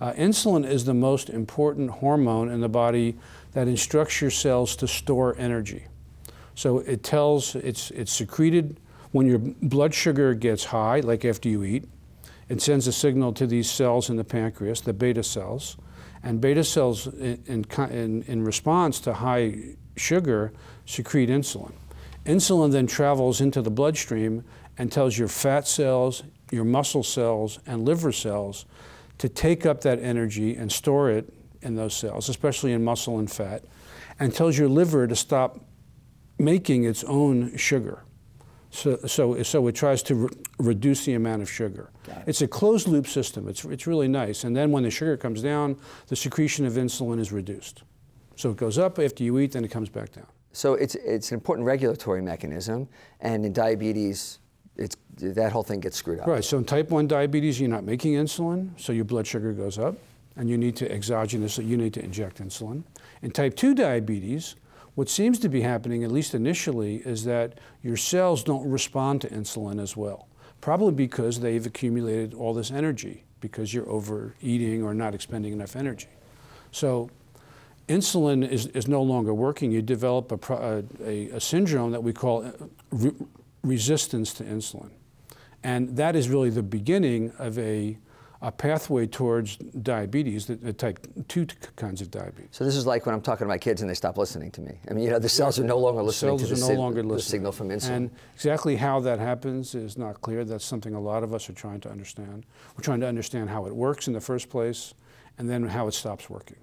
Uh, insulin is the most important hormone in the body that instructs your cells to store energy. So it tells, it's, it's secreted when your blood sugar gets high, like after you eat. It sends a signal to these cells in the pancreas, the beta cells. And beta cells, in, in, in response to high sugar, secrete insulin. Insulin then travels into the bloodstream and tells your fat cells, your muscle cells, and liver cells to take up that energy and store it in those cells, especially in muscle and fat, and tells your liver to stop making its own sugar. So, so, so it tries to re reduce the amount of sugar. It. It's a closed loop system. It's, it's really nice. And then when the sugar comes down, the secretion of insulin is reduced. So it goes up after you eat, then it comes back down. So it's, it's an important regulatory mechanism. And in diabetes, it's, that whole thing gets screwed up. Right. So in type 1 diabetes, you're not making insulin, so your blood sugar goes up, and you need to exogenously, you need to inject insulin. In type 2 diabetes, what seems to be happening, at least initially, is that your cells don't respond to insulin as well. Probably because they've accumulated all this energy because you're overeating or not expending enough energy. So insulin is, is no longer working. You develop a, a, a syndrome that we call uh, re resistance to insulin. And that is really the beginning of a, a pathway towards diabetes, the, the type 2 kinds of diabetes. So this is like when I'm talking to my kids and they stop listening to me. I mean, you know, the cells are no longer listening cells to the, are no longer listening. the signal from insulin. And exactly how that happens is not clear. That's something a lot of us are trying to understand. We're trying to understand how it works in the first place and then how it stops working.